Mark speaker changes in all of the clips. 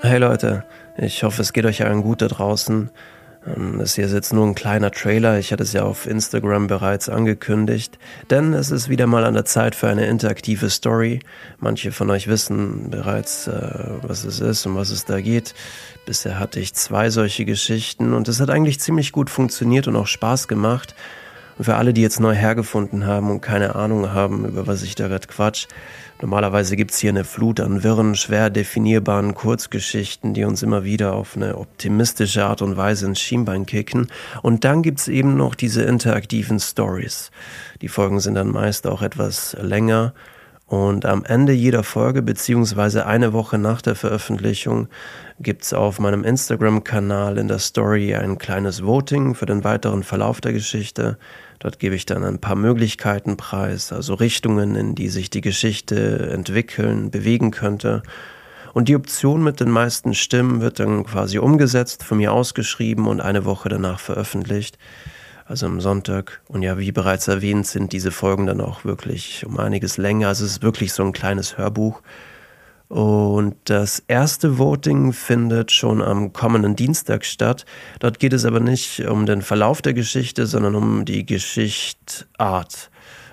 Speaker 1: Hey Leute, ich hoffe, es geht euch allen gut da draußen. Ähm, das hier ist jetzt nur ein kleiner Trailer. Ich hatte es ja auf Instagram bereits angekündigt. Denn es ist wieder mal an der Zeit für eine interaktive Story. Manche von euch wissen bereits, äh, was es ist und was es da geht. Bisher hatte ich zwei solche Geschichten und es hat eigentlich ziemlich gut funktioniert und auch Spaß gemacht. Und für alle, die jetzt neu hergefunden haben und keine Ahnung haben, über was ich da gerade quatsch, normalerweise gibt's hier eine Flut an wirren, schwer definierbaren Kurzgeschichten, die uns immer wieder auf eine optimistische Art und Weise ins Schienbein kicken. Und dann gibt's eben noch diese interaktiven Stories. Die Folgen sind dann meist auch etwas länger. Und am Ende jeder Folge, beziehungsweise eine Woche nach der Veröffentlichung, gibt's auf meinem Instagram-Kanal in der Story ein kleines Voting für den weiteren Verlauf der Geschichte. Dort gebe ich dann ein paar Möglichkeiten preis, also Richtungen, in die sich die Geschichte entwickeln, bewegen könnte. Und die Option mit den meisten Stimmen wird dann quasi umgesetzt, von mir ausgeschrieben und eine Woche danach veröffentlicht. Also am Sonntag. Und ja, wie bereits erwähnt, sind diese Folgen dann auch wirklich um einiges länger. Also es ist wirklich so ein kleines Hörbuch. Und das erste Voting findet schon am kommenden Dienstag statt. Dort geht es aber nicht um den Verlauf der Geschichte, sondern um die Geschichtart.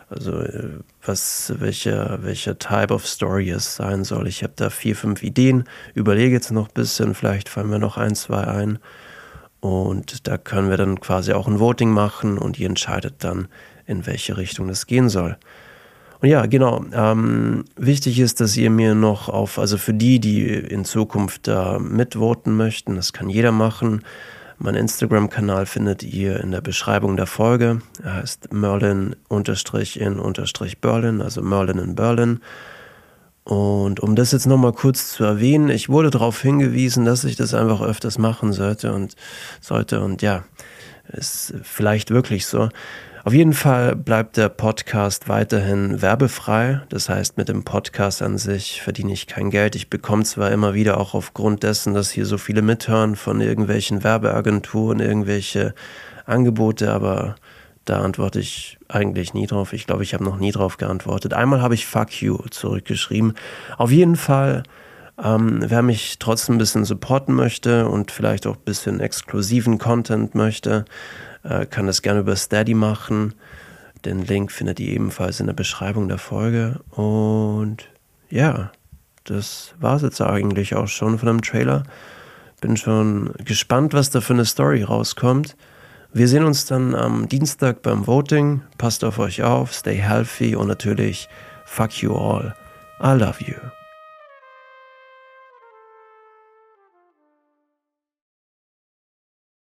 Speaker 1: Also äh, was, welcher, welcher Type of Story es sein soll. Ich habe da vier, fünf Ideen, überlege jetzt noch ein bisschen, vielleicht fallen mir noch ein, zwei ein. Und da können wir dann quasi auch ein Voting machen und ihr entscheidet dann, in welche Richtung das gehen soll. Und ja, genau. Ähm, wichtig ist, dass ihr mir noch auf, also für die, die in Zukunft da mitvoten möchten, das kann jeder machen. Mein Instagram-Kanal findet ihr in der Beschreibung der Folge. Er heißt Merlin-in-Berlin, also Merlin in Berlin. Und um das jetzt nochmal kurz zu erwähnen, ich wurde darauf hingewiesen, dass ich das einfach öfters machen sollte und sollte. Und ja, ist vielleicht wirklich so. Auf jeden Fall bleibt der Podcast weiterhin werbefrei. Das heißt, mit dem Podcast an sich verdiene ich kein Geld. Ich bekomme zwar immer wieder auch aufgrund dessen, dass hier so viele mithören von irgendwelchen Werbeagenturen, irgendwelche Angebote, aber da antworte ich eigentlich nie drauf. Ich glaube, ich habe noch nie drauf geantwortet. Einmal habe ich Fuck you zurückgeschrieben. Auf jeden Fall, ähm, wer mich trotzdem ein bisschen supporten möchte und vielleicht auch ein bisschen exklusiven Content möchte, äh, kann das gerne über Steady machen. Den Link findet ihr ebenfalls in der Beschreibung der Folge. Und ja, das war es jetzt eigentlich auch schon von dem Trailer. Bin schon gespannt, was da für eine Story rauskommt. Wir sehen uns dann am Dienstag beim Voting. Passt auf euch auf, stay healthy und natürlich fuck you all. I love you.